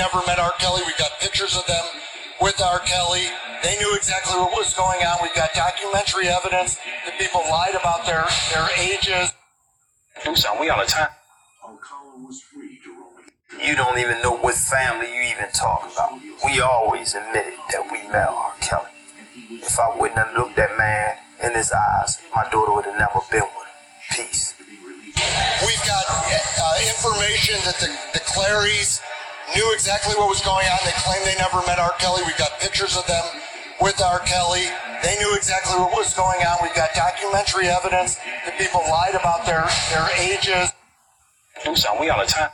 never met R. Kelly. We've got pictures of them with R. Kelly. They knew exactly what was going on. We've got documentary evidence that people lied about their, their ages. Do something. We on a time. You don't even know what family you even talk about. We always admitted that we met R. Kelly. If I wouldn't have looked that man in his eyes, my daughter would have never been with him. Peace. We've got uh, information that the, the Clarys knew exactly what was going on. They claim they never met R. Kelly. We've got pictures of them with R. Kelly. They knew exactly what was going on. We've got documentary evidence that people lied about their, their ages. Do something. We on a time.